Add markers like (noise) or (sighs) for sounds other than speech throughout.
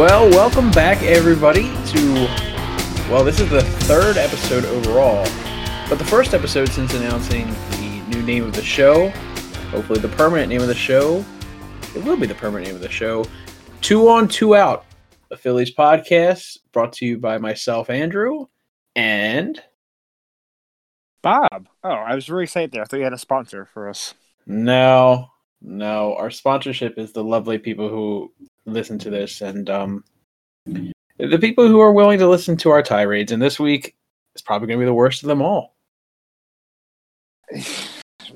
Well, welcome back, everybody, to. Well, this is the third episode overall, but the first episode since announcing the new name of the show. Hopefully, the permanent name of the show. It will be the permanent name of the show. Two on, two out. A Phillies podcast brought to you by myself, Andrew, and Bob. Oh, I was really excited there. I thought you had a sponsor for us. no, no. Our sponsorship is the lovely people who listen to this, and um, the people who are willing to listen to our tirades. And this week is probably going to be the worst of them all. (sighs)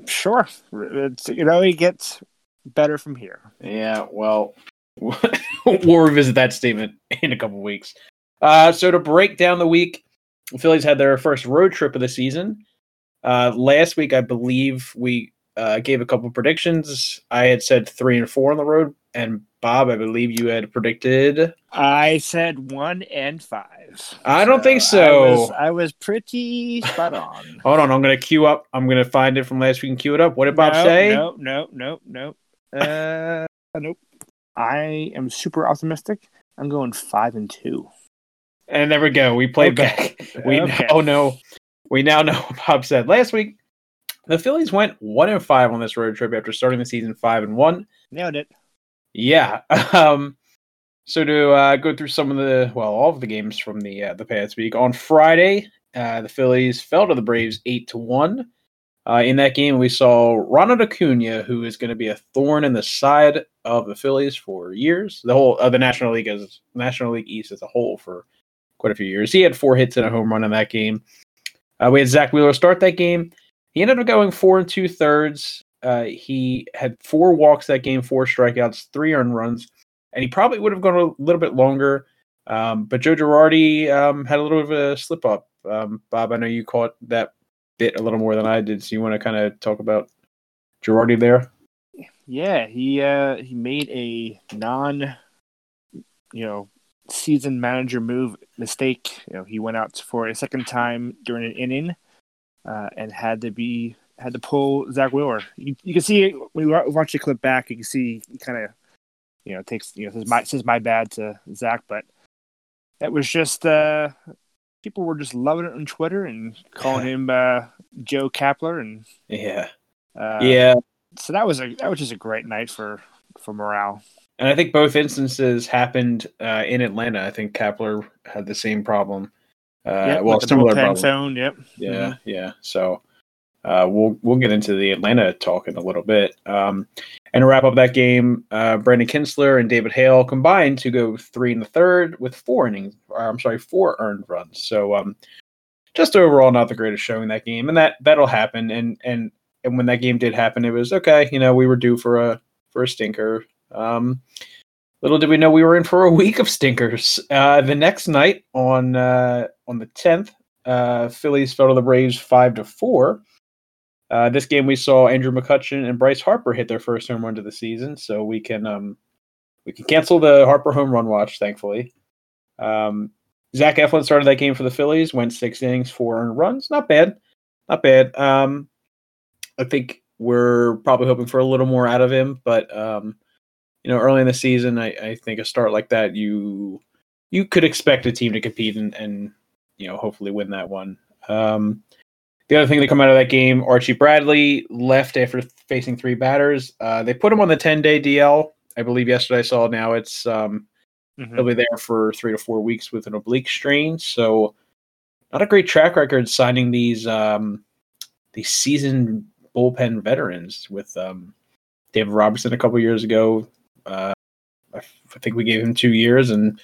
Sure. It's, you know, it only gets better from here. Yeah, well, (laughs) we'll revisit that statement in a couple weeks. Uh, so to break down the week, the Phillies had their first road trip of the season. Uh, last week, I believe we uh, gave a couple predictions. I had said three and four on the road, and Bob, I believe you had predicted. I said one and five. I don't think I so. was, I was pretty spot on. (laughs) Hold on, I'm gonna queue up. I'm gonna find it from last week and queue it up. What did Bob no, say? No, no, no, no. Uh, nope. I am super optimistic. I'm going five and two. And there we go. We played Okay. back. (laughs) We Okay. now know. We now know what Bob said last week. The Phillies went one and five on this road trip after starting the season five and one. Nailed it. Yeah. (laughs) Um. So to uh, go through some of the well, all of the games from the uh, the past week on Friday, uh, the Phillies fell to the Braves eight to one. Uh, in that game, we saw Ronald Acuna, who is going to be a thorn in the side of the Phillies for years. The whole of the National League as National League East as a whole for quite a few years. He had four hits and a home run in that game. Uh, we had Zack Wheeler start that game. He ended up going four and two thirds. Uh, he had four walks that game, four strikeouts, three earned runs, and he probably would have gone a little bit longer. Um, but Joe Girardi um, had a little bit of a slip up. Um, Bob, I know you caught that bit a little more than I did, so you want to kind of talk about Girardi there? Yeah, he uh he made a non you know season manager move mistake. You know, he went out for a second time during an inning uh, and had to be had to pull Zack Wheeler. You, you can see when you wa- watch the clip back, you can see he kind of you know takes you know says my says my bad to Zack, but that was just uh people were just loving it on Twitter and calling him uh Joe Kapler and Yeah, uh, yeah. so that was a that was just a great night for for morale. And I think both instances happened uh, in Atlanta. I think Kapler had the same problem. Uh, Yep, well, similar problem. zone. Yep. Yeah, yeah. So uh, we'll we'll get into the Atlanta talk in a little bit. Um, and to wrap up that game, uh, Brandon Kintzler and David Hale combined to go three in the third with four innings. Or, I'm sorry, four earned runs. So um, just overall, not the greatest showing that game, and that that'll happen. And and and when that game did happen, it was okay. You know, we were due for a for a stinker. Um, little did we know we were in for a (laughs) week of stinkers. Uh, the next night on uh, on the tenth, uh, Phillies fell to the Braves five to four. Uh, this game we saw Andrew McCutchen and Bryce Harper hit their first home run of the season, so we can um, we can cancel the Harper home run watch, thankfully. Um, Zach Eflin started that game for the Phillies, went six innings, four earned runs, not bad, not bad. Um, I think we're probably hoping for a little more out of him, but um, you know, early in the season, I, I think a start like that, you you could expect a team to compete and, and you know hopefully win that one. Um, the other thing that come out of that game, Archie Bradley left after facing three batters. Uh, they put him on the ten day DL. I believe yesterday I saw. Now it's um, Mhm. he'll be there for three to four weeks with an oblique strain. So not a great track record signing these um, these seasoned bullpen veterans with um, David Robertson a couple years ago. Uh, I, f- I think we gave him two years and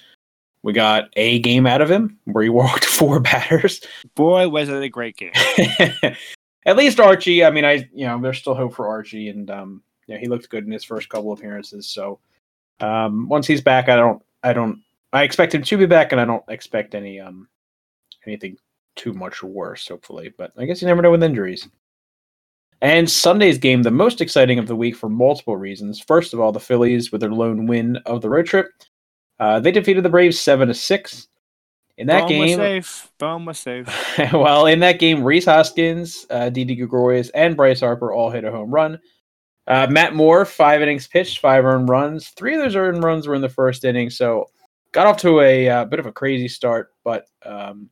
we got a game out of him where he (laughs) walked four batters. Boy, was it a great game. (laughs) At least Archie. I mean, I you know there's still hope for Archie, and um, yeah, he looked good in his first couple appearances. So um, once he's back, I don't, I don't, I expect him to be back, and I don't expect any um anything too much worse. Hopefully, but I guess you never know with injuries. And Sunday's game, the most exciting of the week for multiple reasons. First of all, the Phillies with their lone win of the road trip. Uh, they defeated the Braves seven to six. In that was game, safe. Bohm was safe. (laughs) well, in that game, Rhys Hoskins, uh, Didi Gregorius, and Bryce Harper all hit a home run. Uh, Matt Moore, five innings pitched, five earned runs. Three of those earned runs were in the first inning, so got off to a uh, bit of a crazy start, but um,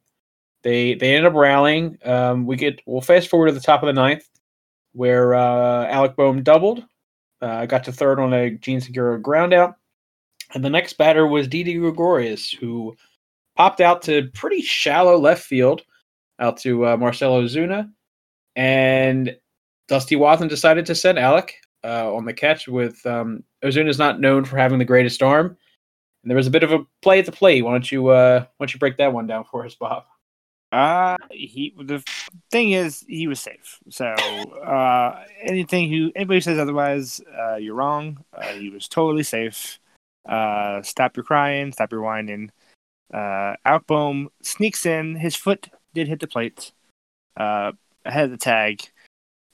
they they ended up rallying. Um, we get we'll fast forward to the top of the ninth, where uh, Alec Bohm doubled, uh, got to third on a Jean Segura ground out, and the next batter was Didi Gregorius, who popped out to pretty shallow left field, out to uh, Marcell Ozuna, and Dusty Wathan decided to send Alec uh, on the catch. With um, Ozuna is not known for having the greatest arm, and there was a bit of a play at the plate. Why don't you uh, why don't you break that one down for us, Bob? Uh he the thing is he was safe. So uh anything who anybody says otherwise, uh you're wrong. Uh, he was totally safe. Uh stop your crying, stop your whining. Uh Bohm sneaks in, his foot did hit the plate, uh ahead of the tag.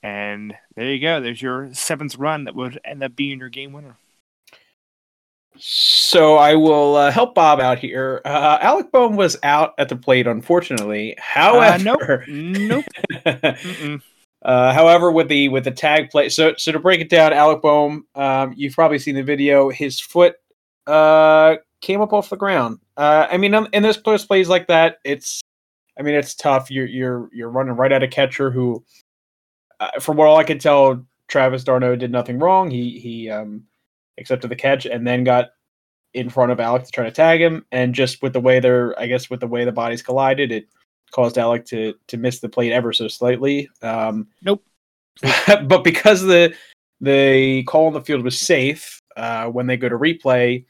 And there you go. There's your seventh run that would end up being your game winner. So I will uh, help Bob out here. Uh, Alec Bohm was out at the plate, unfortunately. However, uh, nope, nope. (laughs) uh, however, with the with the tag play, so so to break it down, Alec Bohm, um, you've probably seen the video. His foot uh, came up off the ground. Uh, I mean, in this close plays like that, it's, I mean, it's tough. You're you're you're running right at a catcher who, uh, from what all I can tell, Travis d'Arnaud did nothing wrong. He he um accepted the catch and then got in front of Alec to try to tag him. And just with the way they're, I guess, with the way the bodies collided, it caused Alec to to miss the plate ever so slightly. Um, nope. (laughs) but because the the call on the field was safe, uh, when they go to replay,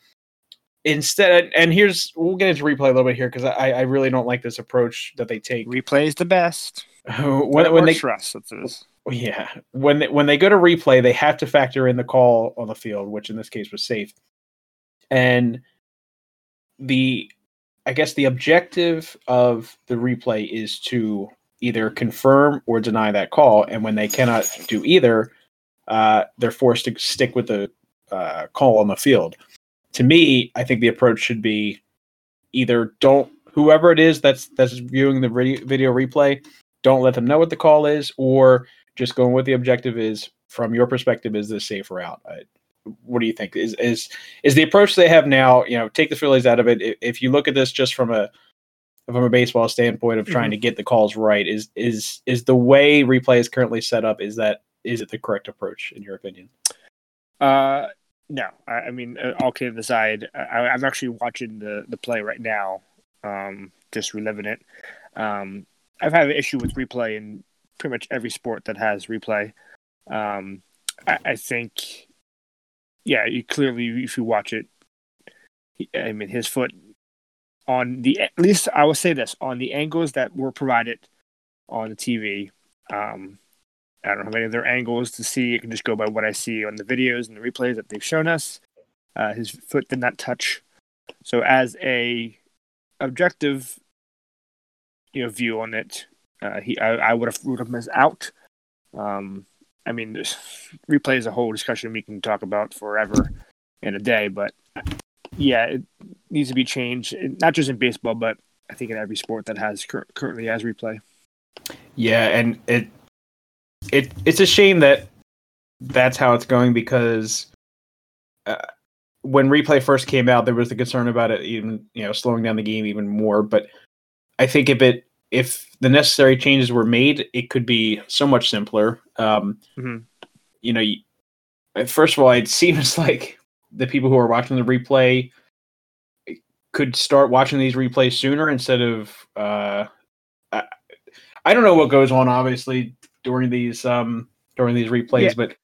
instead, and here's we'll get into replay a little bit here because I, I really don't like this approach that they take. Replay is the best. (laughs) when when they is. Yeah, when they, when they go to replay, they have to factor in the call on the field, which in this case was safe. And the I guess the objective of the replay is to either confirm or deny that call, and when they cannot do either, uh, they're forced to stick with the uh, call on the field. To me, I think the approach should be either don't whoever it is that's that's viewing the video replay, don't let them know what the call is, or just going with the objective is from your perspective is the safe route? What do you think? Is is is the approach they have now you know take the phillies out of it. If you look at this just from a from a baseball standpoint of trying mm-hmm. to get the calls right is is is the way replay is currently set up is that is it the correct approach in your opinion? Uh no. I, I mean uh, all kidding aside I, i'm actually watching the the play right now um just reliving it. Um i've had an issue with replay in pretty much every sport that has replay um I, I think yeah, you clearly if you watch it, I mean his foot on the at least I will say this on the angles that were provided on the TV. Um, I don't have any other angles to see. I can just go by what I see on the videos and the replays that they've shown us. Uh, his foot did not touch. So as a objective, you know, view on it, uh, he I, I would have ruled him as out. Um, I mean, this replay is a whole discussion we can talk about forever in a day, but yeah, it needs to be changed, not just in baseball, but I think in every sport that has cur- currently has replay. Yeah, and it it it's a shame that that's how it's going because uh, when replay first came out, there was the concern about it even you know slowing down the game even more. But I think if it if the necessary changes were made, it could be so much simpler. Um, mm-hmm. You know, first of all, it (laughs) seems like the people who are watching the replay could start watching these replays sooner instead of. Uh, I, I don't know what goes on, obviously, during these um, during these replays, yeah. but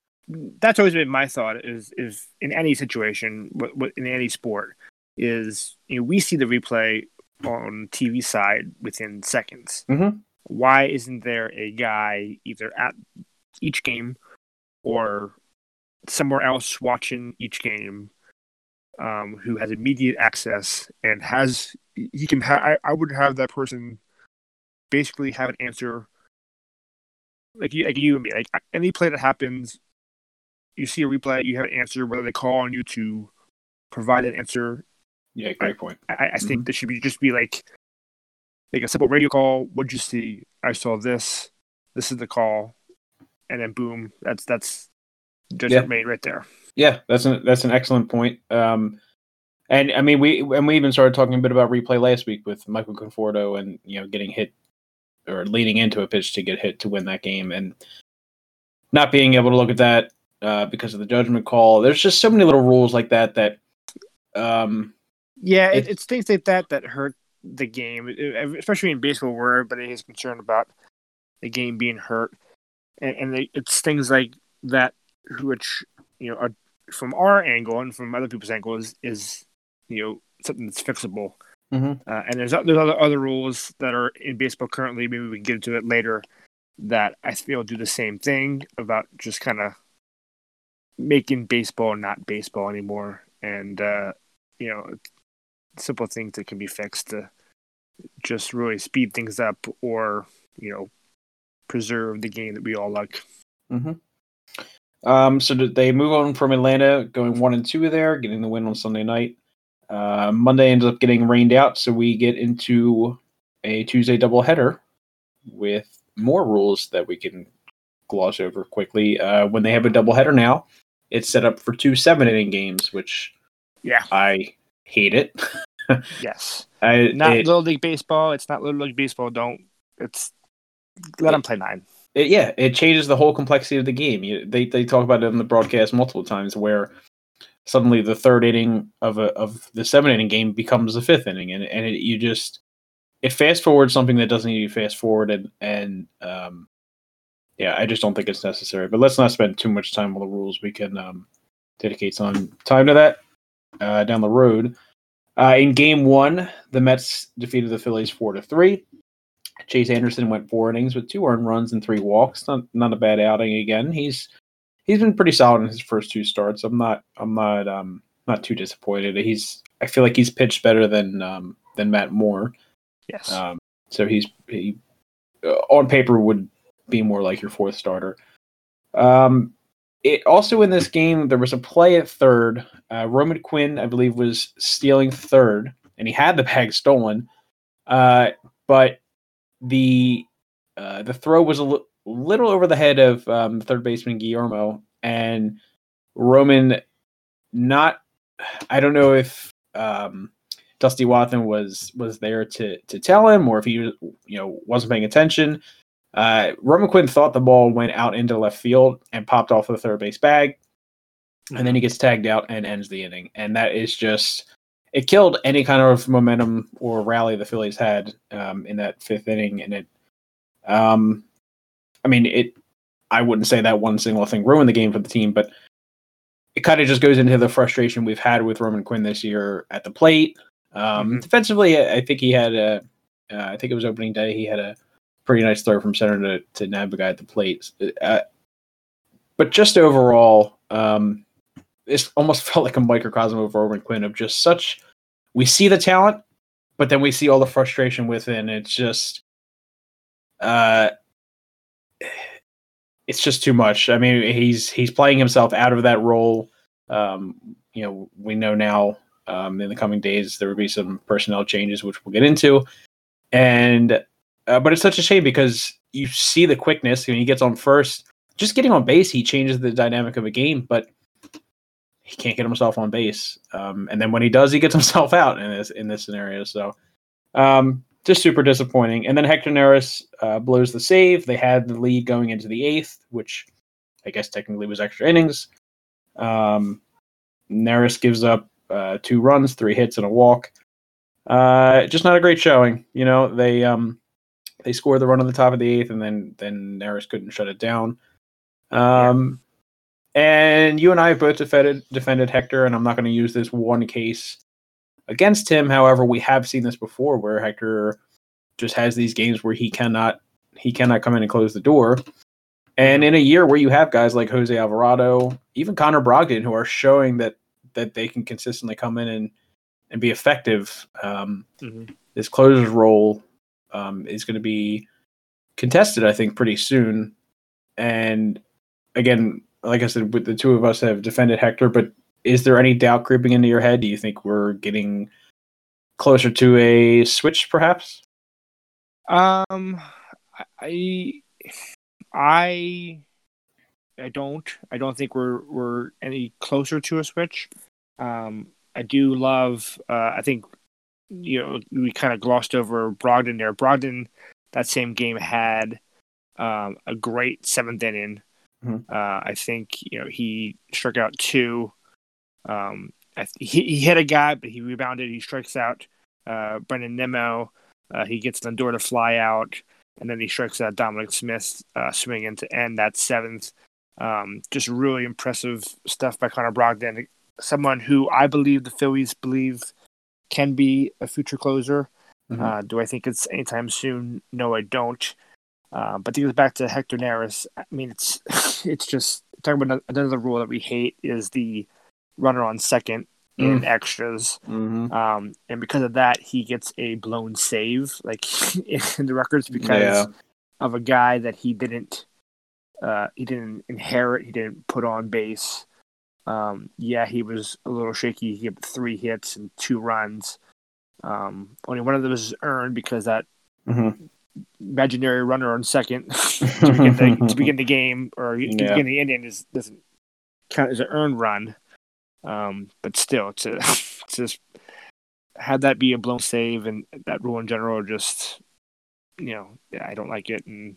that's always been my thought. Is is in any situation, in any sport, is you know we see the replay on TV side within seconds. Mm-hmm. Why isn't there a guy either at each game or somewhere else watching each game um, who has immediate access and has he can ha- I, I would have that person basically have an answer like you like you and me like any play that happens you see a replay you have an answer whether they call on you to provide an answer yeah, great point. I, I mm-hmm. think this should be just be like like a simple radio call. What'd you see? I saw this. This is the call, and then boom. That's that's judgment yeah. made right there. Yeah, that's an that's an excellent point. Um, and I mean, we and we even started talking a bit about replay last week with Michael Conforto and you know getting hit or leading into a pitch to get hit to win that game, and not being able to look at that uh, because of the judgment call. There's just so many little rules like that that. Um, yeah, it, it's things like that that hurt the game, especially in baseball where everybody is concerned about the game being hurt, and, and they, it's things like that which you know are from our angle and from other people's angle is is you know something that's fixable. Mm-hmm. Uh, and there's there's other other rules that are in baseball currently. Maybe we can get into it later. That I feel do the same thing about just kind of making baseball not baseball anymore, and uh, you know, simple things that can be fixed to just really speed things up or you know preserve the game that we all like. Mm-hmm. Um, so they move on from Atlanta, going one and two there, getting the win on Sunday night. Uh, Monday ends up getting rained out, so we get into a Tuesday doubleheader with more rules that we can gloss over quickly. Uh, when they have a doubleheader now, it's set up for two seven inning games, which yeah, I hate it. (laughs) yes, I, not it, little league baseball. It's not little league baseball. Don't. It's let it, them play nine. It, yeah, it changes the whole complexity of the game. You, they they talk about it in the broadcast multiple times where suddenly the third inning of a of the seven inning game becomes the fifth inning, and and it, you just it fast forwards something that doesn't need to be fast forwarded, and um, yeah, I just don't think it's necessary. But let's not spend too much time on the rules. We can um, dedicate some time to that uh, down the road. Uh, in game one, the Mets defeated the Phillies four to three. Chase Anderson went four innings with two earned runs and three walks. Not not a bad outing again. He's he's been pretty solid in his first two starts. I'm not I'm not um not too disappointed. He's I feel like he's pitched better than um than Matt Moore. Yes. Um, so he's he uh, on paper would be more like your fourth starter. Um, it also in this game there was a play at third. Uh, Roman Quinn, I believe, was stealing third, and he had the bag stolen. Uh, but the uh, the throw was a l- little over the head of um, third baseman Guillermo, and Roman not. I don't know if um, Dusty Wathan was was there to to tell him, or if he you know wasn't paying attention. Uh, Roman Quinn thought the ball went out into left field and popped off the third base bag, and then he gets tagged out and ends the inning. And that is just it killed any kind of momentum or rally the Phillies had um, in that fifth inning. And it, um, I mean, it. I wouldn't say that one single thing ruined the game for the team, but it kind of just goes into the frustration we've had with Roman Quinn this year at the plate. Um, mm-hmm. Defensively, I think he had a. Uh, I think it was opening day. He had a pretty nice throw from center to to guy at the plate. Uh, but just overall, um, it almost (laughs) felt like a microcosm of Roman Quinn of just such. We see the talent, but then we see all the frustration within. It's just, uh, it's just too much. I mean, he's he's playing himself out of that role. Um, you know, we know now um, in the coming days there will be some personnel changes, which we'll get into, and uh, but it's such a shame because you see the quickness when he gets on first. Just getting on base, he changes the dynamic of a game, but he can't get himself on base. Um, and then when he does, he gets (laughs) himself out in this in this scenario. So um, just super disappointing. And then Hector Neris uh, blows the save. They had the lead going into the eighth, which I guess technically was extra innings. Um, Neris gives up uh, two runs, three hits, and a walk. Uh, just not a great showing. You know, they um, they scored the run on the top of the eighth, and then then Neris couldn't shut it down. Um, yeah. and you and I have both defended defended Hector, and I'm not going to use this one case against him. However, we have seen this before, where Hector just has these games where he cannot he cannot come in and close the door. And in a year where you have guys like Jose Alvarado, even Connor Brogdon, who are showing that that they can consistently come in and and be effective, um, mm-hmm. this closer's role um, is going to be contested, I think, pretty soon. And again, like I said, with the two of us have defended Hector, but is there any doubt creeping into your head? Do you think we're getting closer to a switch, perhaps? Um, I, I, I don't. I don't think we're we're any closer to a switch. Um, I do love. Uh, I think you know we kind of glossed over Brogdon there. Brogdon that same game had um, a great seventh inning. Mhm. Uh, I think you know he struck out two. Um, th- he, he hit a guy, but he rebounded. He strikes out uh, Brandon Nimmo. Uh, he gets Lindor to fly out, and then he strikes out Dominic Smith uh, swinging to end that seventh. Um, just really impressive stuff by Connor Brogdon, someone who I believe the Phillies believe can be a future closer. Mhm. Uh, do I think it's anytime soon? No, I don't. Uh, but to get back to Hector Neris, I mean, it's (laughs) it's just talking about another rule that we hate is the runner on second in extras. Mhm. Um, and because of that, he gets a blown save, like (laughs) in the records, because Yeah. of a guy that he didn't, uh, he didn't inherit, he didn't put on base. Um, yeah, he was a little shaky. He had three hits and two runs. Um, only one of those was earned because that Mhm. imaginary runner on second (laughs) to, begin the, to begin the game or to begin the inning is doesn't count as an earned run. Um, but still, to, (laughs) to just have that be a blown save and that rule in general, just you know, I don't like it. And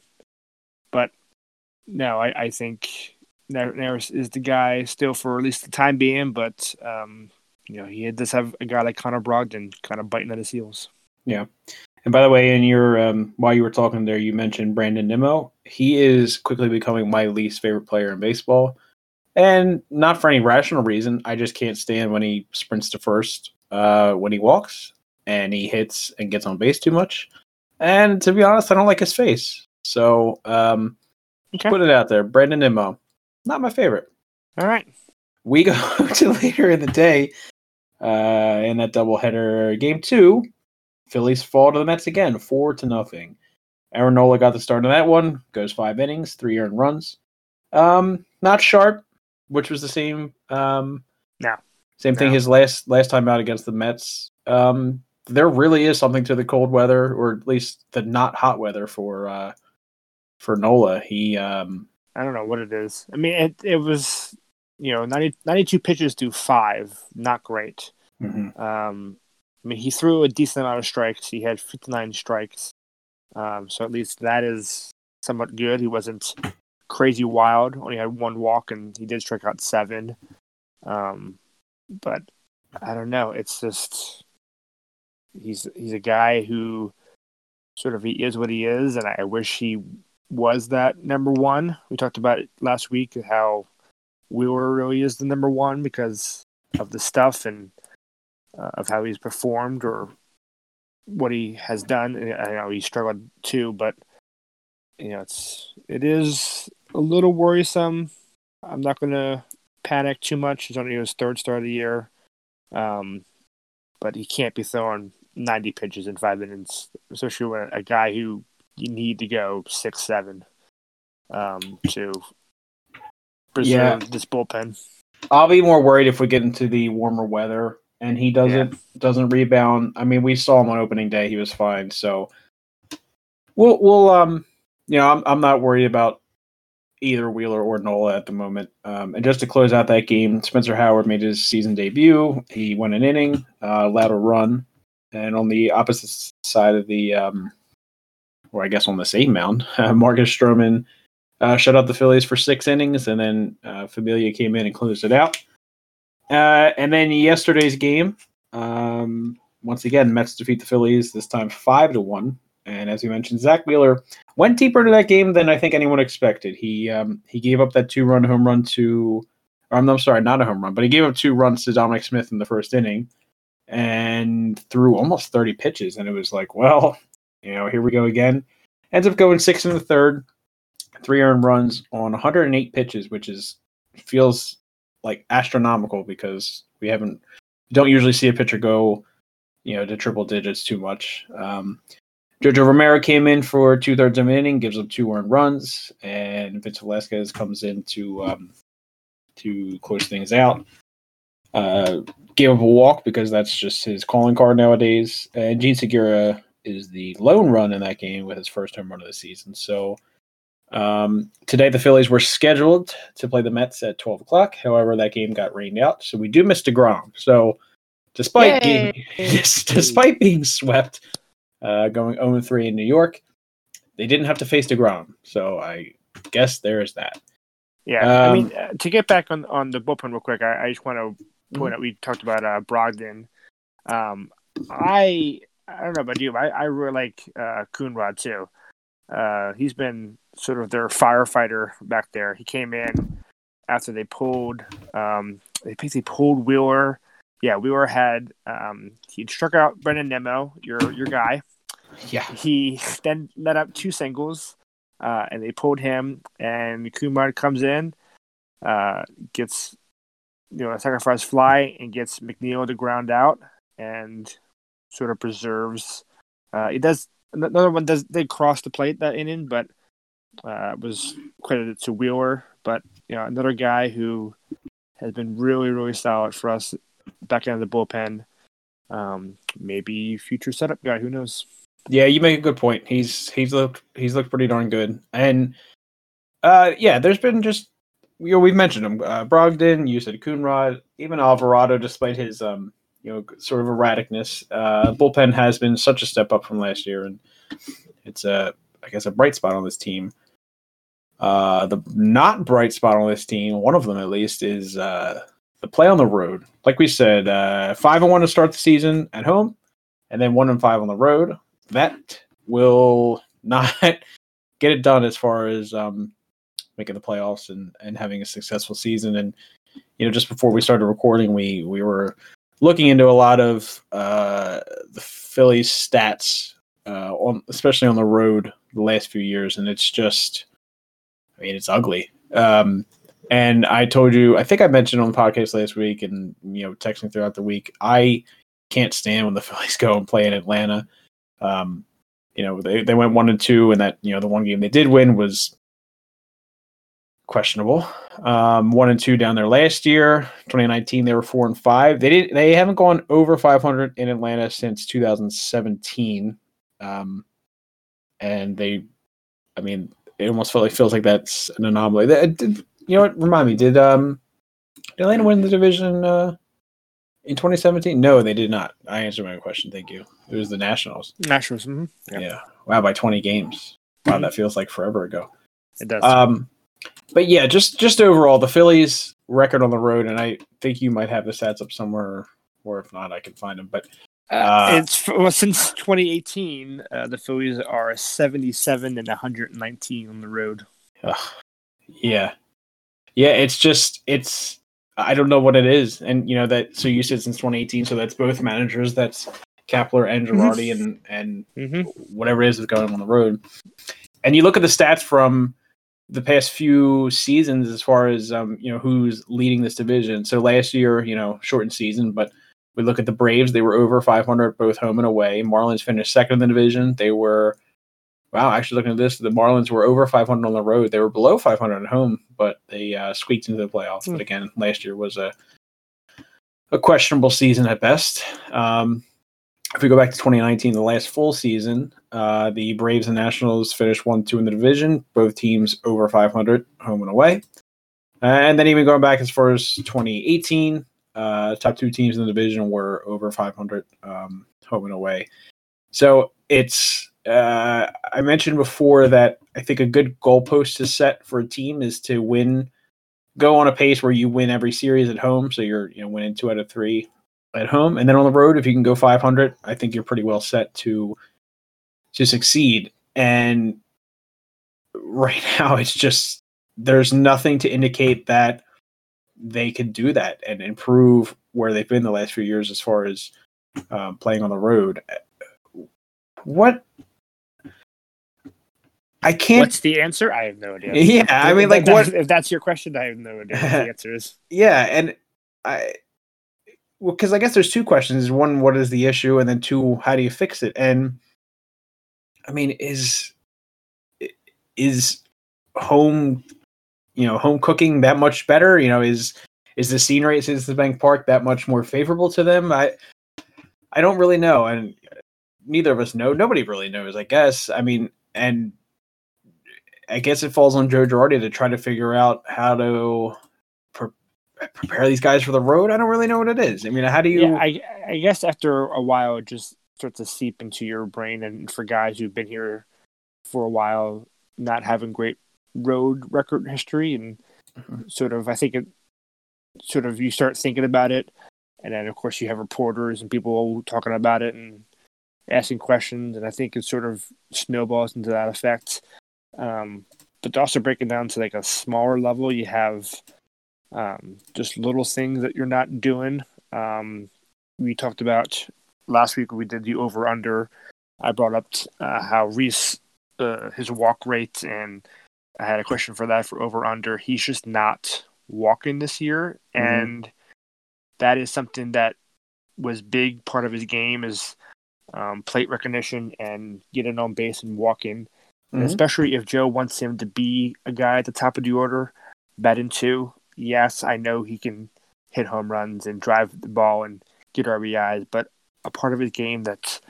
but no, I, I think Neris is the guy still for at least the time being. But um, you know, he does have a guy like Connor Brogdon kind of biting at his heels. Yeah, and by the way, in your um, while you were talking there, you mentioned Brandon Nimmo. He is quickly becoming my least favorite player in baseball, and not for any rational reason. I just can't stand when he sprints to first, uh, when he walks, and he hits and gets on base too much. And to be honest, I don't like his face. So um, Okay. put it out there, Brandon Nimmo, not my favorite. All right. We go (laughs) to later in the day uh, in that doubleheader. Game two, Phillies fall to the Mets again, four to nothing. Aaron Nola got the start of that one. Goes five innings, three earned runs. Um, not sharp, which was the same. Um, No. same thing. No. His last last time out against the Mets. Um, there really is something to the cold weather, or at least the not hot weather for uh, for Nola. He um, I don't know what it is. I mean, it it was you know 90, 92 pitches to five, not great. mhm. Um, I mean, he threw a decent amount of strikes. He had fifty nine strikes, um, so at least that is somewhat good. He wasn't crazy wild. Only had one walk, and he did strike out seven. Um, but I don't know. It's just he's he's a guy who sort of he is what he is, and I wish he was that number one. We talked about last week how Wheeler really is the number one because of the stuff and uh, of how he's performed or what he has done. I know he struggled too, but you know it's it is a little worrisome. I'm not going to panic too much. It's only his third start of the year, um, but he can't be throwing 90 pitches in five innings, especially when a guy who you need to go six seven um, to preserve Yeah. this bullpen. I'll be more worried if we get into the warmer weather and he doesn't doesn't rebound. I mean, we saw him on opening day; he was fine. So we'll we'll um you know I'm I'm not worried about either Wheeler or Nola at the moment. Um, and just to close out that game, Spencer Howard made his season debut. He won an inning, uh, allowed a run, and on the opposite side of the um, or I guess on the same mound, (laughs) uh, Marcus Stroman uh, shut out the Phillies for six innings, and then uh, Familia came in and closed it out. Uh, and then yesterday's game, um, once again, Mets defeat the Phillies this time five to one. And as you mentioned, Zack Wheeler went deeper into that game than I think anyone expected. He um, he gave up that two run home run to, I'm, I'm sorry, not a home run, but he gave up two runs to Dominic Smith in the first inning, and threw almost 30 pitches. And it was like, well, you know, here we go again. Ends up going six in the third, three earned runs on 108 pitches, which is feels like astronomical because we haven't don't usually see a pitcher go, you know, to triple digits too much. Um, Jojo Romero came in for two thirds of an inning, gives up two earned runs, and Vince Velasquez comes in to um, to close things out. Uh, gave up a walk because that's just his calling card nowadays. And Jean Segura is the lone run in that game with his first home run of the season. So um, today the Phillies were scheduled to play the Mets at 12 o'clock. However, that game got rained out, so we do miss Degrom. So despite being (laughs) despite being swept, uh, going 0 3 in New York. They didn't have to face Degrom, so I guess there is that. Yeah, um, I mean, uh, to get back on on the bullpen real quick, I, I just want to point mm-hmm. out we talked about uh, Brogdon. Um, I I don't know about you, but I, I really like uh, Coonrod too. Uh, he's been sort of their firefighter back there. He came in after they pulled, um, they basically pulled Wheeler. Yeah, Wheeler had um, he struck out Brandon Nimmo, your your guy. Yeah. He then let up two singles, uh, and they pulled him. And Coonrod comes in, uh, gets you know a sacrifice fly, and gets McNeil to ground out, and sort of preserves. Uh, it does another one does they cross the plate that inning, but uh, was credited to Wheeler. But you know another guy who has been really really solid for us back end of the bullpen. Um, maybe future setup guy. Who knows? Yeah, you make a good point. He's he's looked he's looked pretty darn good, and uh, yeah, there's been just you know we've mentioned him, uh, Brogdon, you said Coonrod, even Alvarado, despite his um you know sort of erraticness, uh, bullpen has been such a step up from last year, and it's a I guess a bright spot on this team. Uh, the not bright spot on this team, one of them at least, is uh, the play on the road. Like we said, uh, five and one to start the season at home, and then one and five on the road that will not (laughs) get it done as far as um, making the playoffs and, and having a successful season. And you know, just before we started recording, we we were looking into a lot of uh, the Phillies stats, uh, on especially on the road the last few years, and it's just, I mean, it's ugly. Um, and I told you, I think I mentioned on the podcast last week, and you know, texting throughout the week, I can't stand when the (laughs) Phillies go and play in Atlanta. Um, you know, they, they went one and two, and that you know the one game they did win was questionable. Um, one and two down there last year, 2019 they were four and five. They didn't. they haven't gone over 500 in Atlanta since 2017, um, and they, I mean, it almost felt like feels like that's an anomaly. That did, you know what? Remind me, did um, did Atlanta win the division? Uh, in 2017? No, they did not. I answered my question. Thank you. It was the Nationals. Nationals. Mm-hmm. Yeah. yeah. Wow, by 20 games. Wow, that feels like forever ago. It does. Um, but yeah, just just overall, the Phillies record on the road, and I think you might have the stats up somewhere, or if not, I can find them. But uh, uh, it's well, since 2018, uh, the Phillies are 77 and 119 on the road. yeah, yeah. It's just it's I don't know what it is. And you know that so you said since 2018, so that's both managers. That's Kapler and mm-hmm. Girardi mm-hmm. and and mm-hmm. whatever it is that's going on the road. And you look at the stats from the past few seasons as far as um, you know who's leading this division. So last year, you know, shortened season, but we look at the Braves; they were over 500 both home and away. Marlins finished second in the division. They were wow, actually looking at this, the Marlins were over 500 on the road. They were below 500 at home, but they uh, squeaked into the playoffs. Mm. But again, last year was a a questionable season at best. Um, if we go back to 2019, the last full season, uh, the Braves and Nationals finished one two in the division. Both teams over 500 home and away. And then even going back as far as 2018, uh, top two teams in the division were over 500 um, home and away. So it's uh, I mentioned before that I think a good goalpost to set for a team is to win, go on a pace where you win every series at home. So you're you know winning two out of three at home, and then on the road, if you can go 500, I think you're pretty well set to to succeed. And right (laughs) now, it's just there's nothing to indicate that they can do that and improve where they've been the last few years as far as um, playing on the road. What I can't. What's the answer? I have no idea. Yeah, I mean, like, what if that's your question? I have no idea what the (laughs) answer is. Yeah, and I, because I guess there's two questions: one, what is the issue, and then two, how do you fix it? And I mean, is is home, you know, home cooking that much better? You know, is is the scenery at Citizens Bank Park that much more favorable to them? I I don't really know, and neither of us know. Nobody really knows, I guess. I mean, and I guess it falls on Joe Girardi to try to figure out how to prepare these guys for the road? I don't really know what it is. I mean, how do you? Yeah, I, I guess after a while, it just starts to seep into your brain. And for guys who've been here for a while, not having great road record history, and mm-hmm. sort of, I think it sort of you start thinking about it, and then of course you have reporters and people talking about it and asking questions, and I think it sort of snowballs into that effect. Um, but to also breaking down to like a smaller level, you have um, just little things that you're not doing. Um, we talked about last week we did the over under. I brought up uh, how Rhys uh, his walk rate, and I had a question for that for over under. He's just not walking this year, mm-hmm. and that is something that was big part of his game is um, plate recognition and getting on base and walking. Mm-hmm. And especially if Joe wants him to be a guy at the top of the order, batting two. Yes, I know he can hit home runs and drive the ball and get RBIs, but a part of his game that's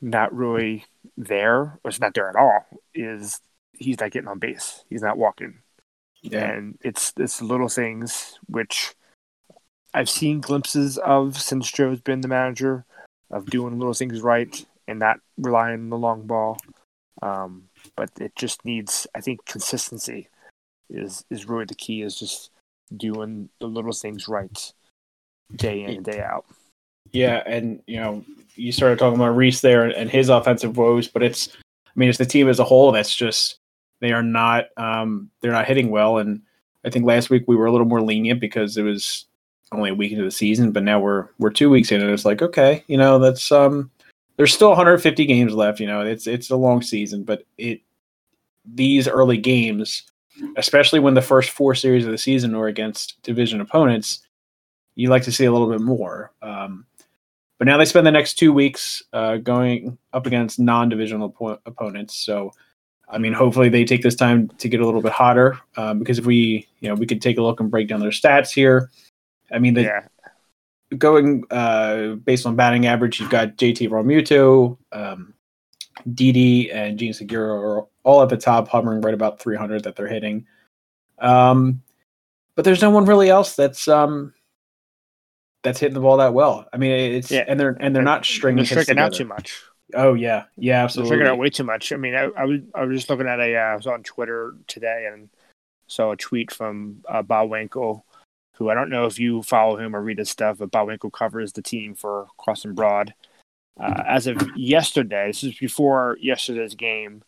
not really there, or it's not there at all, is he's not getting on base. He's not walking. Yeah. And it's it's little things which I've seen glimpses of since Joe's been the manager of doing little things right and not relying on the long ball. Um, but it just needs, I think, consistency is is really the key. Is just doing the little things right, day in and day out. Yeah, and you know, you started talking about Rhys there and his offensive woes, but it's, I mean, it's the team as a whole that's just they are not, um, they're not hitting well. And I think last week we were a little more lenient because it was only a week into the season, but now we're we're two weeks in, and it's like, okay, you know, that's um, there's still 150 games left. You know, it's it's a long season, but it these early games, especially when the first four series of the season were against division opponents, you like to see a little bit more. Um, but now they spend the next two weeks uh, going up against non-divisional po- opponents. So, I mean, hopefully they take this time to get a little bit hotter. Um, because if we, you know, we could take a look and break down their stats here. I mean, the, yeah. going uh, based on batting average, you've got JT Realmuto, um, Didi, and Jean Segura are all at the top, hovering right about 300 that they're hitting. Um, but there's no one really else that's um, that's hitting the ball that well. I mean, it's yeah. and they're and they're not stringing they're striking out too much. Oh yeah, yeah, absolutely. They're out way too much. I mean, I, I was I was just looking at a uh, I was on Twitter today and saw a tweet from uh, Bob Winkle, who I don't know if you follow him or read his stuff, but Bob Winkle covers the team for Crossing Broad. Uh, as of yesterday, this is before yesterday's game,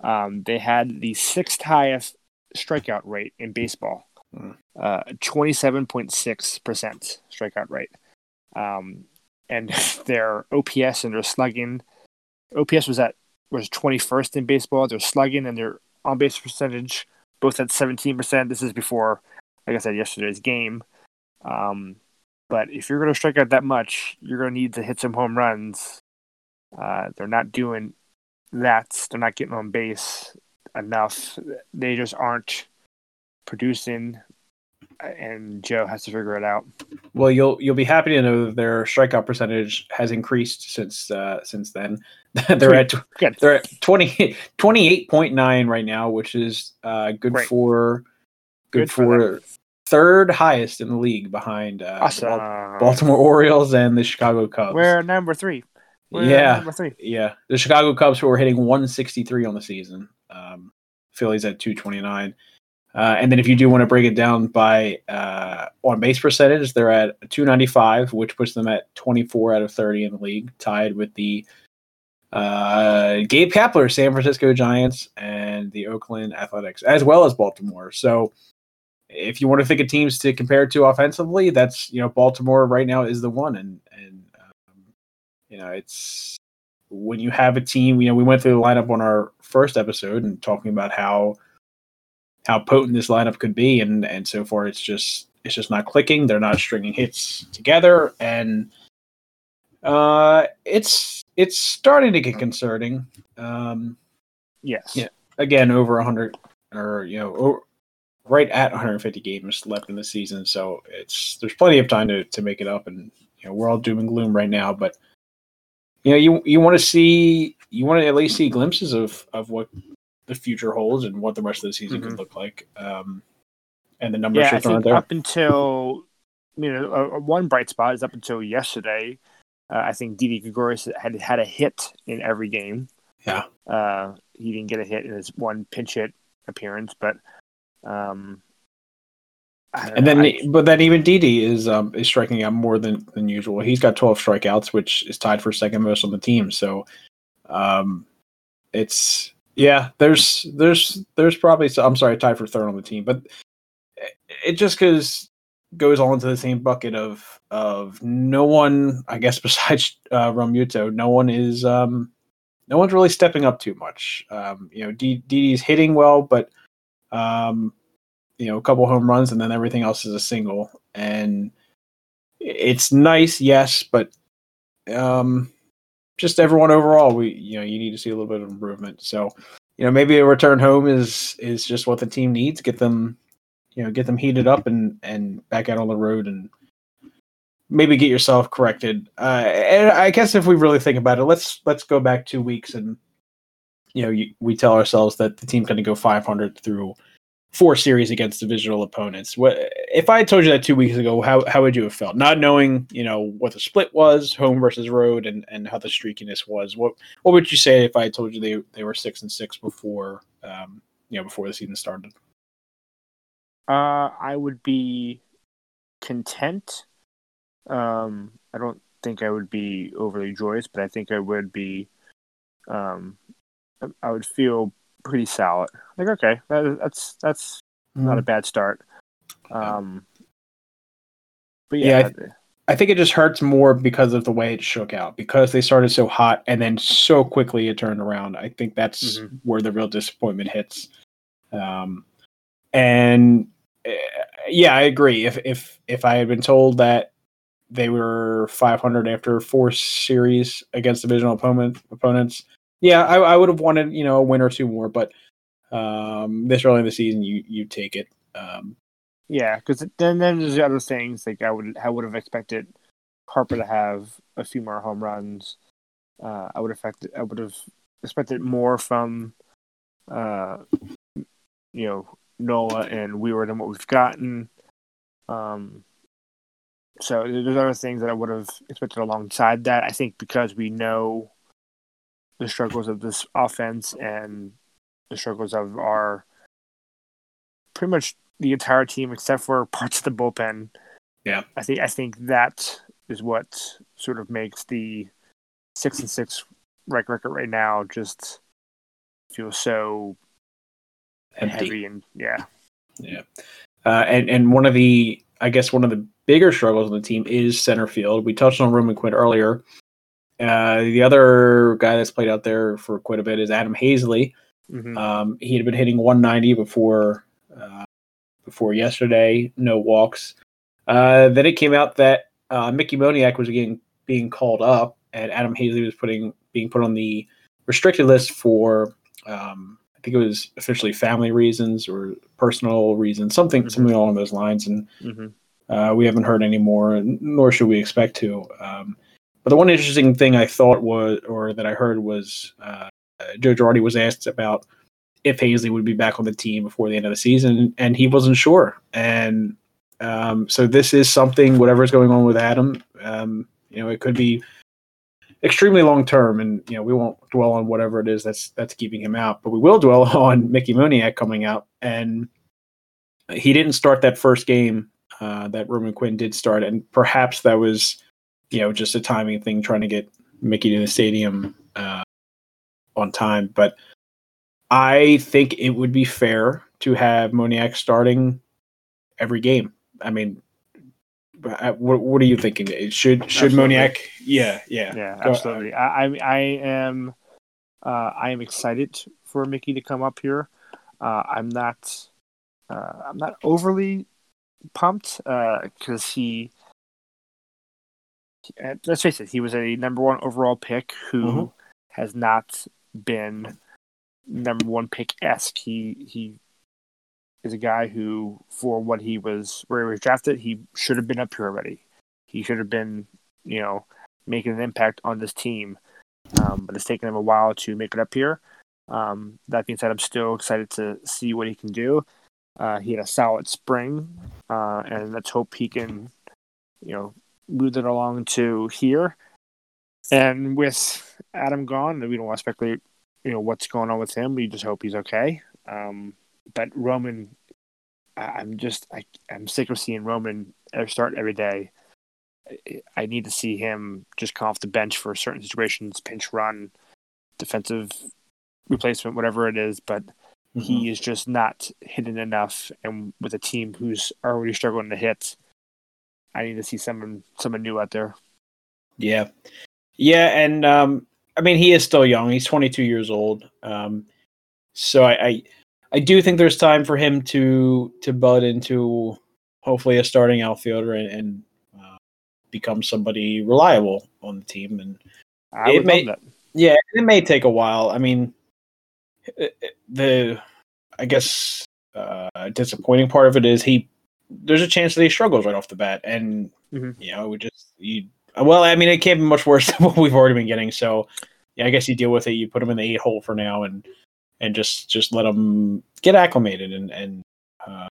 um, they had the sixth highest strikeout rate in baseball. Hmm. Uh, 27.6% strikeout rate. Um, and (laughs) their OPS and their slugging, OPS was at was 21st in baseball. Their slugging and their on base percentage both at 17%. This is before, like I said, yesterday's game. Um, but if you're going to strike out that much, you're going to need to hit some home runs. Uh, they're not doing that. They're not getting on base enough. They just aren't producing, and Joe has to figure it out. Well, you'll you'll be happy to know that their strikeout percentage has increased since uh, since then. (laughs) they're at good. they're at 20, 28.9 right now, which is uh, good Great. for good, good for, for third highest in the league behind uh, awesome. the Baltimore Orioles and the Chicago Cubs. We're number three. We're yeah, number three. Yeah, the Chicago Cubs who are hitting 163 on the season. Um, Phillies at 229. Uh, and then if you do want to break it down by uh, on base percentage, they're at 295, which puts them at 24 out of 30 in the league, tied with the uh, Gabe Kapler San Francisco Giants and the Oakland Athletics, as well as Baltimore. So if you want to think of teams to compare to offensively, that's you know Baltimore right now is the one, and and um, you know it's when you have a team. You know we went through the lineup on our first episode and talking about how how potent this lineup could be, and and so far it's just it's just not clicking. They're not stringing hits together, and uh, it's it's starting to get concerning. Um, yes. Yeah. Again, over a 100 or you know, over, right at 150 games left in the season, so it's there's plenty of time to to make it up, and you know, we're all doom and gloom right now, but you know, you you want to see you want to at least see glimpses of of what the future holds and what the rest of the season mm-hmm. could look like. Um, and the numbers Yeah, I think there. up until you know uh, one bright spot is up until yesterday. Uh, I think Didi Gregorius had had a hit in every game. Yeah. Uh, he didn't get a hit in his one pinch hit appearance, but um, And know, then, I- but then even Didi is um is striking out more than than usual. He's got 12 strikeouts, which is tied for second most on the team. So, um, it's yeah. There's there's there's probably so- I'm sorry, tied for third on the team, but it, it just goes goes all into the same bucket of of no one, I guess, (laughs) besides uh, Realmuto, no one is um no one's really stepping up too much. Um, you know, D- Didi's hitting well, but um you know, a couple home runs, and then everything else is a single. And it's nice, yes, but um, just everyone overall, we you know, you need to see a little bit of improvement. So, you know, maybe a return home is is just what the team needs. Get them, you know, get them heated up and and back out on the road and maybe get yourself corrected. Uh, and I guess if we really think about it, let's let's go back two weeks and you know, you, we tell ourselves that the team's going to go 500 through four series against divisional opponents. What if I had told you that two weeks ago? How how would you have felt? Not knowing you know what the split was, home versus road, and and how the streakiness was. What what would you say if I told you they they were six and six before um you know before the season started? Uh, I would be content. Um, I don't think I would be overly joyous, but I think I would be. Um, I would feel pretty solid. Like, okay, that, that's that's not a bad start. Um, but Yeah, yeah, I think it just hurts more because of the way it shook out. Because they started so hot and then so quickly it turned around. I think that's Mhm. where the real disappointment hits. Um, and uh, yeah, I agree. If if if I had been told that they were 500 after four series against divisional opponent opponents, yeah, I, I would have wanted you know a win or two more. But um, this early in the season, you you take it. Um, yeah, because then then there's the other things like I would I would have expected Harper to have a few more home runs. Uh, I would expect I would have expected more from, uh, you know, Nola and Weaver than what we've gotten. Um, so there's other things that I would have expected alongside that. I think because we know the struggles of this offense and the struggles of our pretty much the entire team except for parts of the bullpen. Yeah. I think I think that is what sort of makes the six and six record right now just feel so empty. heavy and yeah. Yeah. Uh, and and one of the I guess one of the bigger struggles on the team is center field. We touched on Roman Quinn earlier. Uh, the other guy that's played out there for quite a bit is Adam Haseley. Mhm. Um, he had been hitting 190 before uh, before yesterday. No walks. Uh, then it came out that uh, Mickey Moniak was getting being called up, and Adam Haseley was putting being put on the restricted list for um, I think it was officially family reasons or personal reasons, something Mhm. something along those lines. And Mhm. uh, we haven't heard any more, nor should we expect to. Um, but the one interesting thing I thought was, or that I heard was, uh, Joe Girardi was asked about if Haseley would be back on the team before the end of the season, and he wasn't sure. And um, so this is something, whatever's going on with Adam, um, you know, it could be extremely long term, and you know, we won't dwell on whatever it is that's that's keeping him out, but we will dwell (laughs) on Mickey Moniak coming out, and he didn't start that first game uh, that Roman Quinn did start, and perhaps that was, you know, just a timing thing, trying to get Mickey to the stadium uh, on time. But I think it would be fair to have Moniak starting every game. I mean, uh, what, what are you thinking? Should should Absolutely. Moniak? Yeah, yeah, Yeah, absolutely. I, I I am uh, I am excited for Mickey to come up here. Uh, I'm not uh, I'm not overly pumped because he uh, let's face it, he was a number one overall pick who Mhm. has not been number one pick esque. He he is a guy who, for what he was where he was drafted, he should have been up here already. He should have been, you know, making an impact on this team. Um, but it's taken him a while to make it up here. Um, that being said, I'm still excited to see what he can do. Uh, he had a solid spring, uh, and let's hope he can, you know, move it along to here. And with Adam gone, we don't want to speculate, you know, what's going on with him. We just hope he's okay. Um, but Roman, I'm just, I, I'm sick of seeing Roman start every day. I need to see him just come off the bench for certain situations, pinch run, defensive replacement, whatever it is. But mm-hmm. he is just not hitting enough. And with a team who's already struggling to hit, I need to see someone someone new out there. Yeah, yeah, and um, I mean he is still young. He's 22 years old. Um, so I, I, I do think there's time for him to to bud into hopefully a starting outfielder and, and uh, become somebody reliable on the team. And I it may, yeah, it may take a while. I mean, the I guess uh, disappointing part of it is he there's a chance that he struggles right off the bat, and mm-hmm. you know we just you well, I mean it can't be much worse (laughs) than what we've already been getting. So yeah, I guess you deal with it. You put him in the eight hole for now, and and just just let him get acclimated, and and um,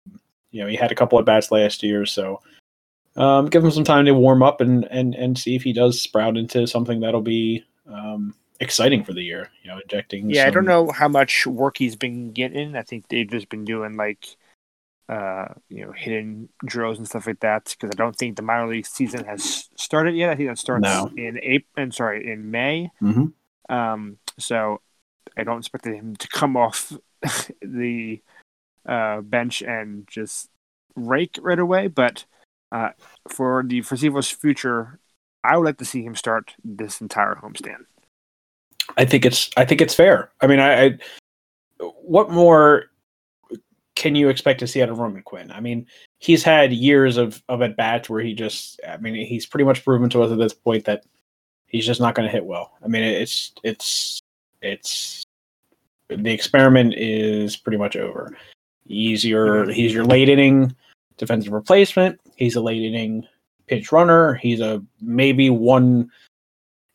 you know he had a couple of bats last year, so. Um, give him some time to warm up and, and, and see if he does sprout into something that'll be um, exciting for the year. You know, injecting. Yeah, some... I don't know how much work he's been getting. I think they've just been doing like, uh, you know, hidden drills and stuff like that. Because I don't think the minor league season has started yet. I think that starts no. in April. And sorry, in May. Mm-hmm. Um, so I don't expect him to come off (laughs) the uh, bench and just rake right away. But uh, for the foreseeable future, I would like to see him start this entire homestand. I think it's I think it's fair. I mean, I, I what more can you expect to see out of Roman Quinn? I mean, he's had years of of at bats where he just I mean, he's pretty much proven to us at this point that he's just not going to hit well. I mean, it's it's it's the experiment is pretty much over. He's your he's your late inning defensive replacement. He's a late inning pinch runner. He's a maybe one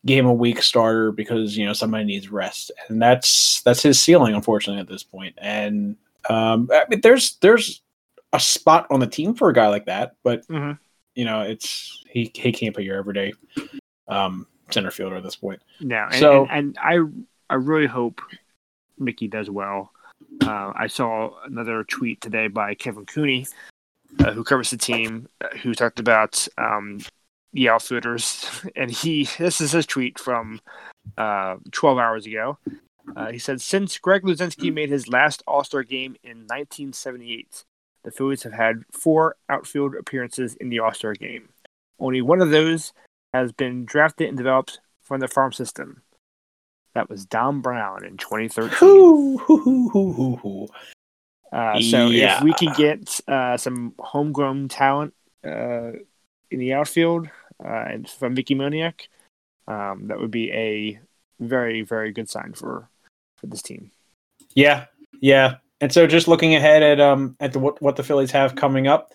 game a week starter because you know somebody needs rest, and that's that's his ceiling, unfortunately, at this point. And um, I mean, there's there's a spot on the team for a guy like that, but mm-hmm. you know, it's he he can't be your everyday um, center fielder at this point. Yeah, and, so and, and I I really hope Mickey does well. Uh, I saw another tweet today by Kevin Cooney, uh, who covers the team, uh, who talked about um, the outfielders, (laughs) and he this is his tweet from uh, 12 hours ago. Uh, he said, "Since Greg Luzinski made his last All Star game in 1978, the Phillies have had four outfield appearances in the All Star game. Only one of those has been drafted and developed from the farm system. That was Dom Brown in 2013." Uh, so yeah. if we can get uh, some homegrown talent uh, in the outfield, uh, and from Mickey Moniak, um, that would be a very very good sign for for this team. Yeah, yeah. And so just looking ahead at um at the, what what the Phillies have coming up.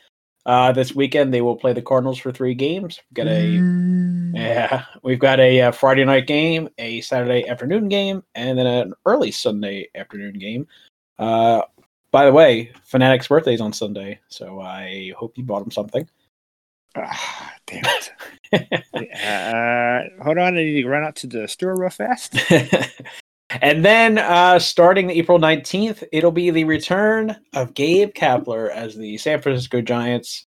Uh, this weekend they will play the Cardinals for three games. We've got a mm. yeah, we've got a, a, uh, Friday night game, a Saturday afternoon game, and then an early Sunday afternoon game. Uh, by the way, Phanatic's birthday is on Sunday, so I hope you bought him something. Ah, damn it. (laughs) uh, hold on, I need to run out to the store real fast. (laughs) and then uh, starting April 19th, it'll be the return of Gabe Kapler as the San Francisco Giants.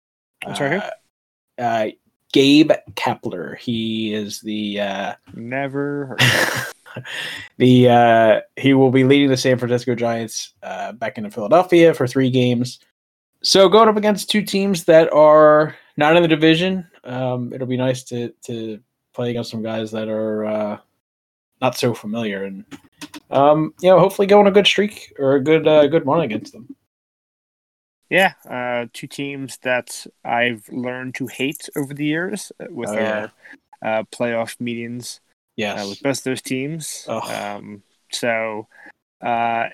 I'm sorry, uh, uh, Gabe Kapler. He is the. Uh, Never (laughs) the uh, he will be leading the San Francisco Giants uh, back into Philadelphia for three games. So going up against two teams that are not in the division, um, it'll be nice to to play against some guys that are uh, not so familiar, and um, you know, hopefully go on a good streak or a good uh, good run against them. Yeah, uh, two teams that I've learned to hate over the years with oh, yeah. our uh, playoff meetings. Yes, uh, with both those teams. Oh. Um, so, uh,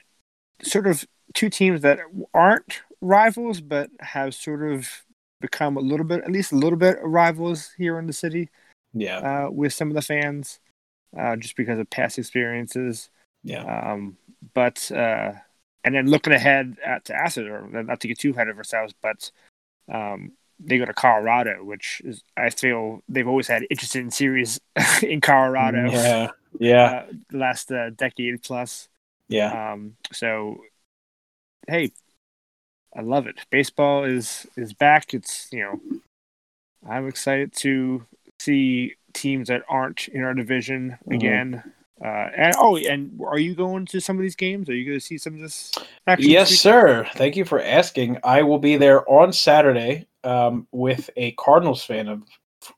sort of two teams that aren't rivals, but have sort of become a little bit, at least a little bit, rivals here in the city. Yeah, uh, with some of the fans, uh, just because of past experiences. Yeah. Um, but uh, and then looking ahead at to acid, or not to get too ahead of ourselves, but um, they go to Colorado, which is I feel they've always had interesting series (laughs) in Colorado. Yeah, (laughs) yeah, uh, last uh, decade plus. Yeah. Um, so, hey, I love it. Baseball is is back. It's you know, I'm excited to see teams that aren't in our division mm-hmm. again. Uh, and oh, and are you going to some of these games? Are you going to see some of this? Yes, sir. Thank you for asking. I will be there on Saturday um, with a Cardinals fan of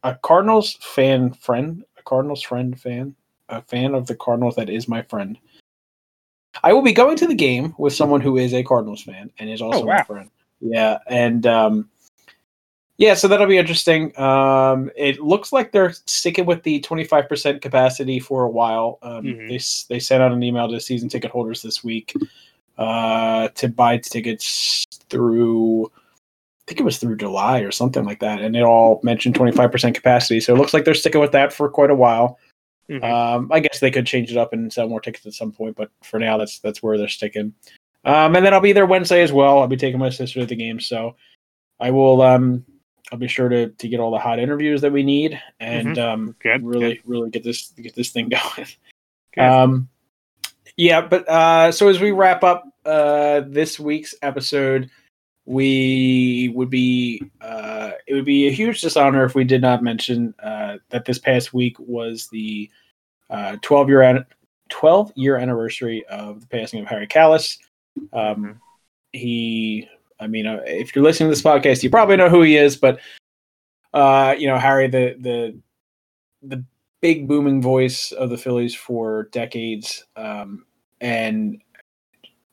a Cardinals fan friend, a Cardinals friend fan, a fan of the Cardinals that is my friend. I will be going to the game with someone who is a Cardinals fan and is also oh, wow. my friend. Yeah, and um, yeah, so that'll be interesting. Um, it looks like they're sticking with the 25% capacity for a while. Um, mm-hmm. They they sent out an email to season ticket holders this week uh, to buy tickets through. I think it was through July or something like that, and it all mentioned 25% capacity. So it looks like they're sticking with that for quite a while. Mm-hmm. Um, I guess they could change it up and sell more tickets at some point, but for now, that's that's where they're sticking. Um, and then I'll be there Wednesday as well. I'll be taking my sister to the game, so I will um, I'll be sure to to get all the hot interviews that we need and mm-hmm. um, good, really good. really get this get this thing (laughs) going. Um, yeah, but uh, so as we wrap up uh, this week's episode, we would be uh, it would be a huge dishonor if we did not mention uh, that this past week was the uh, 12 year an- 12 year anniversary of the passing of Harry Kalas. Um, mm-hmm. He I mean, uh, if you're listening to this podcast, you probably know who he is, but uh, you know, Harry, the the the big booming voice of the Phillies for decades, um, and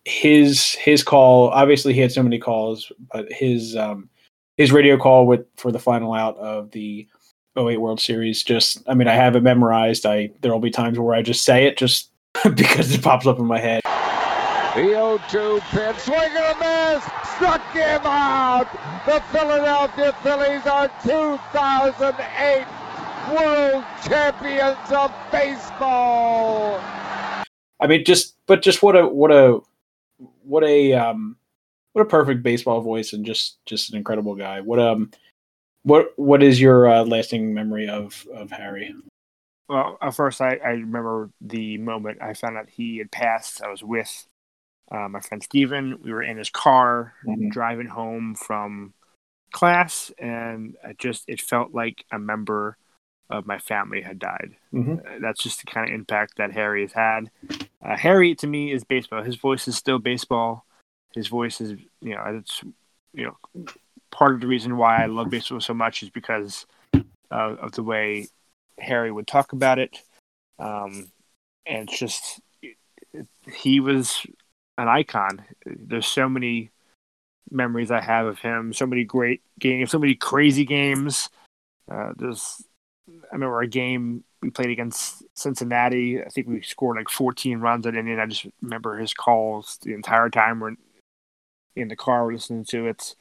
his his call. Obviously, he had so many calls, but his um, his radio call with for the final out of the 08 World Series. Just, I mean, I have it memorized. I there will be times where I just say it just (laughs) because it pops up in my head. The 0-2 pitch, swing and a miss, struck him out. The Philadelphia Phillies are 2008 world champions of baseball. I mean, just but just what a what a what a um what a perfect baseball voice and just just an incredible guy. What um what what is your uh, lasting memory of of Harry? Well, at first, I, I remember the moment I found out he had passed. I was with uh, my friend Steven. We were in his car mm-hmm. driving home from class, and it just it felt like a member of my family had died. Mm-hmm. Uh, that's just the kind of impact that Harry has had. Uh, Harry to me is baseball. His voice is still baseball. His voice is you know it's you know part of the reason why I love baseball so much is because uh, of the way Harry would talk about it. Um, and it's just he was an icon. There's so many memories I have of him. So many great games, so many crazy games. Uh, there's, I remember a game we played against Cincinnati. I think we scored like 14 runs at Indian. I just remember his calls the entire time we're in the car listening to it.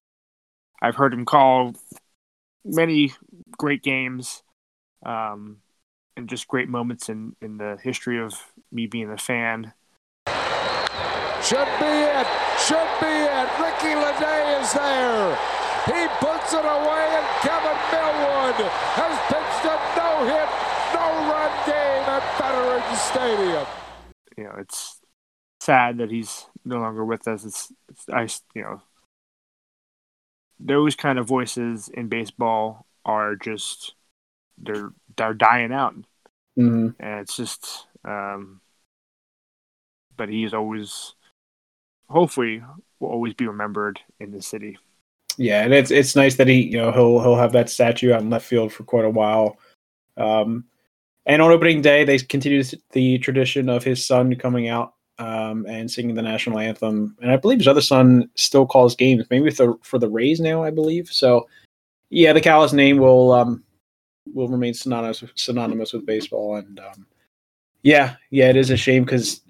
I've heard him call many great games um, and just great moments in, in the history of me being a fan. Should be it. Should be it. Ricky Ledee is there. He puts it away, and Kevin Millwood has pitched a no-hit, no-run game at Veterans Stadium. You know, it's sad that he's no longer with us. It's, it's I, you know, those kind of voices in baseball are just they're they're dying out, mm-hmm. and it's just. Um, but he's always hopefully will always be remembered in the city. Yeah, and it's it's nice that he you know he'll he'll have that statue out in left field for quite a while. Um, and on opening day, they continue the tradition of his son coming out um, and singing the national anthem. And I believe his other son still calls games, maybe for the, for the Rays now, I believe. So, yeah, the Kalas name will um, will remain synonymous synonymous with baseball. And um, yeah, yeah, it is a shame because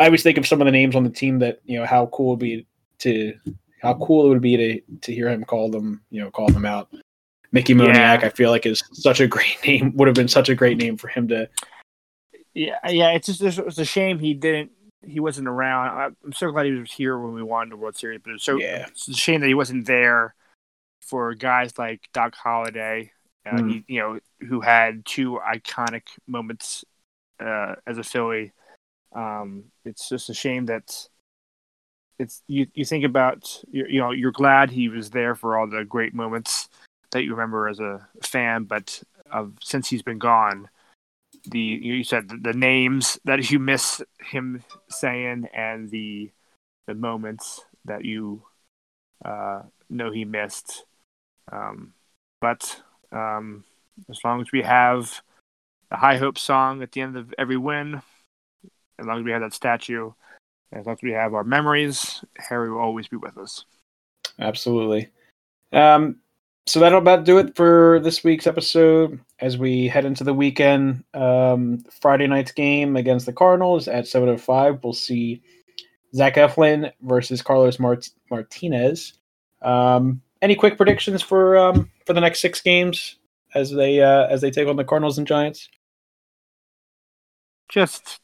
I always think of some of the names on the team that you know how cool it would be to how cool it would be to to hear him call them you know call them out. Mickey Moniak, yeah. I feel like is such a great (laughs) name. Would have been such a great name for him to. Yeah, yeah. It's just it's a shame he didn't he wasn't around. I'm so glad he was here when we won the World Series, but it's so Yeah. it's a shame that he wasn't there for guys like Doc Halladay, uh, Mm. he, you know, who had two iconic moments uh, as a Philly. Um, it's just a shame that it's you. You think about you, you know you're glad he was there for all the great moments that you remember as a fan, but of since he's been gone, the you said the, the names that you miss him saying and the the moments that you uh, know he missed. Um, but um, as long as we have the High Hope song at the end of every win, as long as we have that statue, as long as we have our memories, Harry will always be with us. Absolutely. Um, so that'll about do it for this week's episode. As we head into the weekend, um, Friday night's game against the Cardinals at 7:05, we'll see Zach Eflin versus Carlos Mart- Martinez. Um, any quick predictions for um, for the next six games as they uh, as they take on the Cardinals and Giants? Just,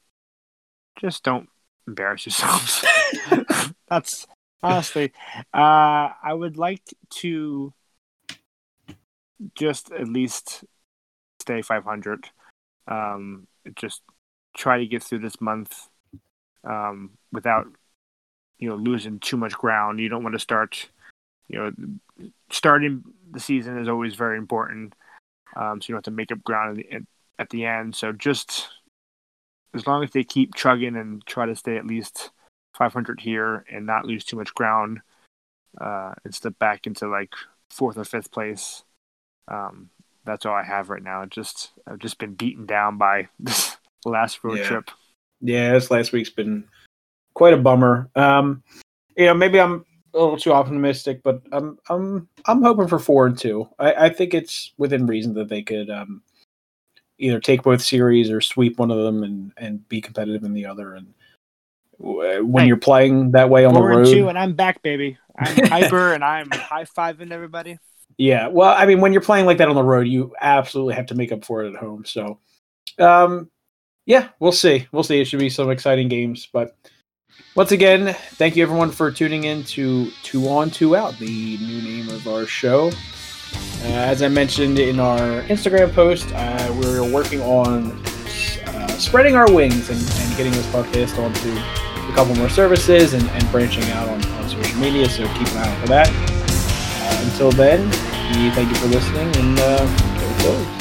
just don't embarrass yourselves. (laughs) (laughs) That's honestly, uh, I would like to just at least stay 500. Um, just try to get through this month um, without, you know, losing too much ground. You don't want to start, you know, starting the season is always very important. Um, so you don't have to make up ground at the, at the end. So just as long as they keep chugging and try to stay at least 500 here and not lose too much ground uh, and step back into like fourth or fifth place. Um, that's all I have right now. Just I've just been beaten down by (laughs) this last road Yeah. trip. Yeah, this last week's been quite a bummer. Um, you know, maybe I'm a little too optimistic, but I'm I'm I'm hoping for four and two. I, I think it's within reason that they could um, either take both series or sweep one of them and and be competitive in the other. And when Hey, you're playing that way on the road, two, and I'm back, baby. I'm (laughs) hyper, and I'm high fiving everybody. Yeah, well, I mean, when you're playing like that on the road, you absolutely have to make up for it at home. So, um, yeah, we'll see. We'll see. It should be some exciting games. But once again, thank you everyone for tuning in to Two On, Two Out, the new name of our show. Uh, as I mentioned in our Instagram post, uh, we're working on uh, spreading our wings and, and getting this podcast onto a couple more services and, and branching out on, on social media. So keep an eye out for that. Uh, until then, we thank you for listening and uh, go.